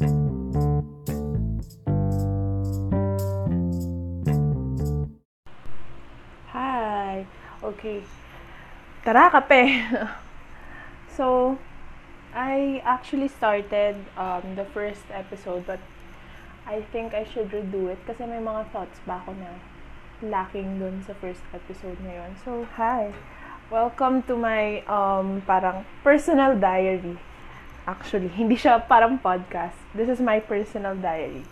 Hi. Okay. Tara, kape. so, I actually started um, the first episode, but I think I should redo it kasi may mga thoughts pa ako na lacking dun sa first episode ngayon. So, hi. Welcome to my um, parang personal diary. Actually, hindi siya parang podcast. This is my personal diary.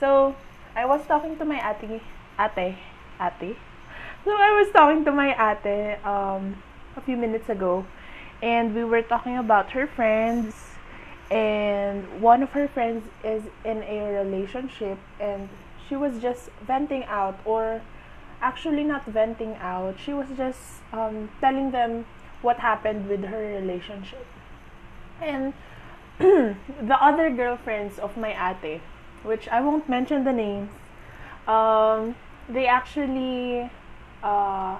So, I was talking to my ate, ate, ate? So, I was talking to my ate um, a few minutes ago and we were talking about her friends and one of her friends is in a relationship and she was just venting out or actually not venting out she was just um, telling them what happened with her relationship and the other girlfriends of my ate which i won't mention the names um, they actually uh,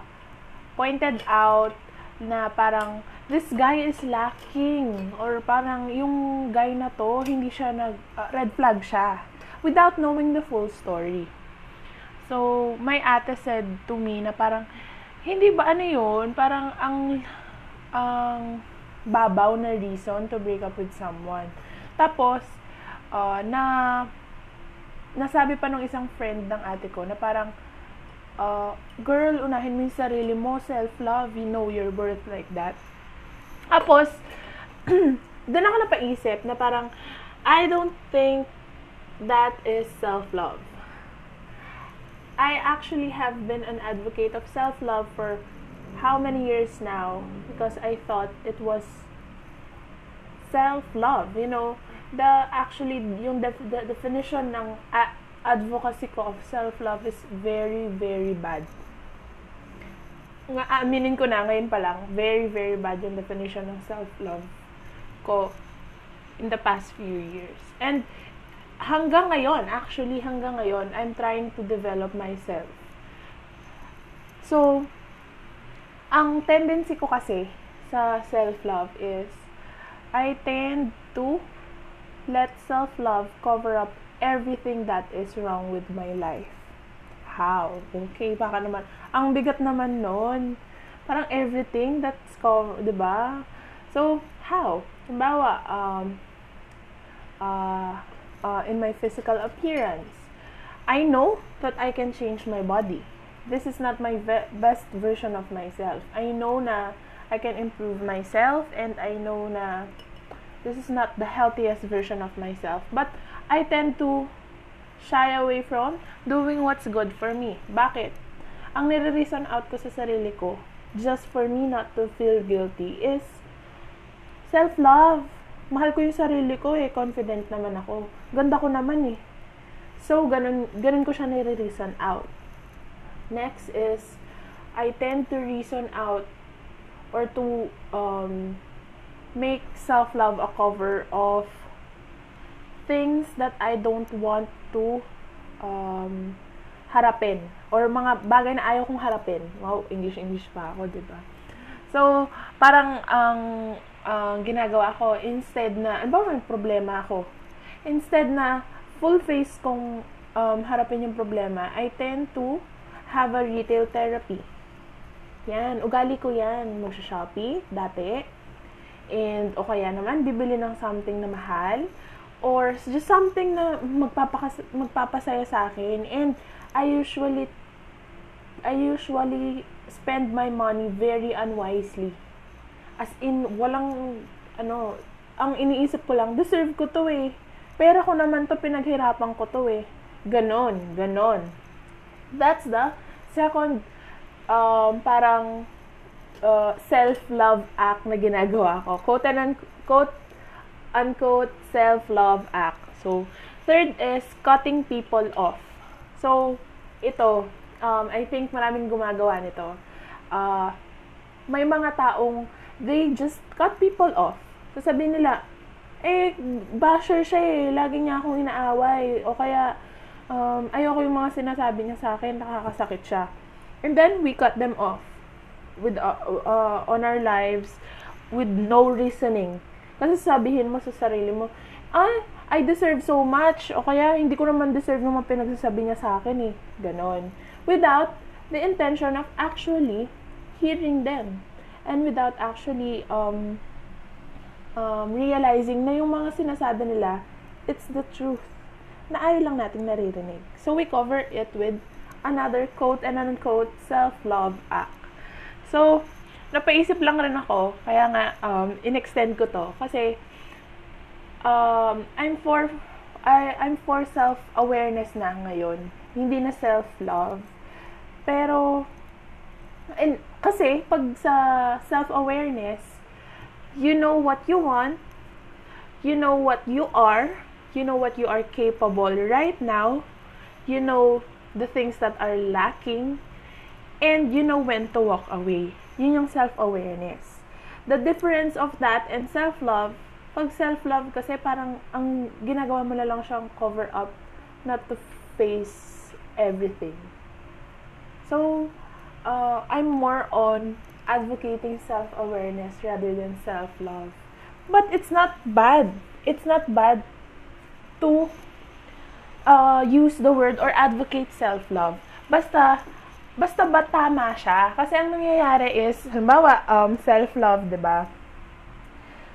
pointed out na parang this guy is lacking or parang yung guy na to hindi siya nag uh, red flag siya without knowing the full story. So, my ate said to me na parang hindi ba ano yun, parang ang ang babaw na reason to break up with someone. Tapos uh, na nasabi pa nung isang friend ng ate ko na parang uh, girl, unahin mo yung sarili mo, self-love, you know your worth like that. Tapos, doon ako napaisip na parang, I don't think that is self-love. I actually have been an advocate of self-love for how many years now because I thought it was self-love, you know. The actually yung def, the definition ng uh, advocacy ko of self-love is very very bad. Nga aminin ko na ngayon pa lang, very very bad yung definition ng self-love ko in the past few years. And hanggang ngayon, actually hanggang ngayon, I'm trying to develop myself. So, ang tendency ko kasi sa self-love is I tend to let self-love cover up everything that is wrong with my life. How? Okay, baka naman. Ang bigat naman nun. Parang everything that's cover, di ba? So, how? Halimbawa, um, uh, uh, in my physical appearance, I know that I can change my body. This is not my ve- best version of myself. I know na I can improve myself and I know na this is not the healthiest version of myself. But I tend to shy away from doing what's good for me. Bakit? Ang nire-reason out ko sa sarili ko, just for me not to feel guilty, is self-love. Mahal ko yung sarili ko eh. Confident naman ako. Ganda ko naman eh. So, ganun, ganun ko siya nire-reason out. Next is, I tend to reason out or to um, make self-love a cover of things that I don't want to um, harapin. Or mga bagay na ayaw kong harapin. Wow, English-English pa ako, di ba? So, parang ang uh, ginagawa ko, instead na, ano ba may problema ako? Instead na full face kong um, harapin yung problema, I tend to have a retail therapy. Yan, ugali ko yan. Magsha-shopee, dati. And, o kaya naman, bibili ng something na mahal or just something na magpapakas magpapasaya sa akin and I usually I usually spend my money very unwisely as in walang ano ang iniisip ko lang deserve ko to eh pera ko naman to pinaghirapan ko to eh ganon ganon that's the second um, parang uh, self-love act na ginagawa ko quote and quote unquote self-love act. So, third is cutting people off. So, ito, um, I think maraming gumagawa nito. Uh, may mga taong they just cut people off. Sasabihin nila, eh, basher siya eh, lagi niya akong inaaway. O kaya, um, ayoko yung mga sinasabi niya sa akin, nakakasakit siya. And then, we cut them off with uh, uh, on our lives with no reasoning kasi sabihin mo sa sarili mo, ay, I deserve so much. O kaya, hindi ko naman deserve yung mga pinagsasabi niya sa akin eh. Ganon. Without the intention of actually hearing them. And without actually um, um, realizing na yung mga sinasabi nila, it's the truth. Na ayaw lang natin naririnig. So, we cover it with another quote and unquote self-love act. So, napaisip lang rin ako, kaya nga, um, in-extend ko to. Kasi, um, I'm for, I, I'm for self-awareness na ngayon. Hindi na self-love. Pero, and, kasi, pag sa self-awareness, you know what you want, you know what you are, you know what you are capable right now, you know the things that are lacking, and you know when to walk away. Yun yung self-awareness. The difference of that and self-love, pag self-love kasi parang ang ginagawa mo na lang siyang cover up not to face everything. So, uh, I'm more on advocating self-awareness rather than self-love. But it's not bad. It's not bad to uh, use the word or advocate self-love. Basta, basta ba tama siya? Kasi ang nangyayari is, halimbawa, um, self-love, di ba?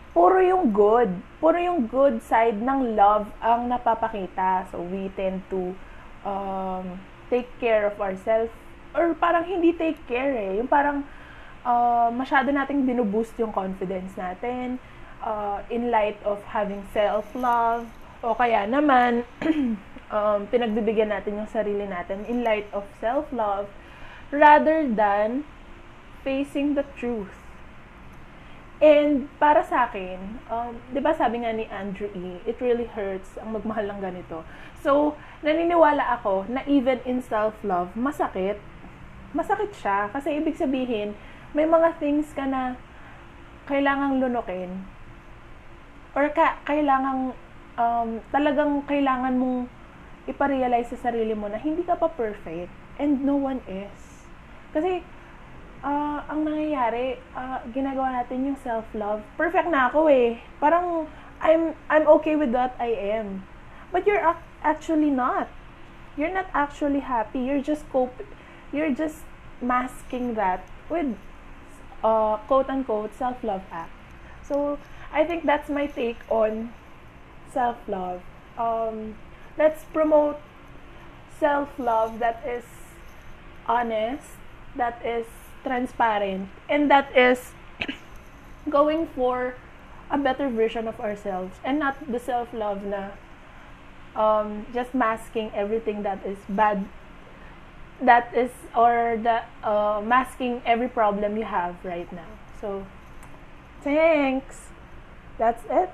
Puro yung good. Puro yung good side ng love ang napapakita. So, we tend to um, take care of ourselves. Or parang hindi take care eh. Yung parang uh, masyado nating binuboost yung confidence natin uh, in light of having self-love. O kaya naman, um, pinagbibigyan natin yung sarili natin in light of self-love rather than facing the truth. And para sa akin, um, 'di ba sabi nga ni Andrew E, it really hurts ang magmahal ng ganito. So, naniniwala ako na even in self-love, masakit. Masakit siya kasi ibig sabihin, may mga things ka na kailangang lunukin or ka, kailangang um, talagang kailangan mong iparealize sa sarili mo na hindi ka pa perfect and no one is. Kasi uh, ang nangyayari, uh, ginagawa natin yung self-love. Perfect na ako eh. Parang, I'm, I'm okay with what I am. But you're ac- actually not. You're not actually happy. You're just cope. You're just masking that with uh, quote-unquote self-love act. So, I think that's my take on self-love. Um, let's promote self-love that is honest, that is transparent, and that is going for a better version of ourselves and not the self-love na um, just masking everything that is bad that is or the uh, masking every problem you have right now. So thanks. That's it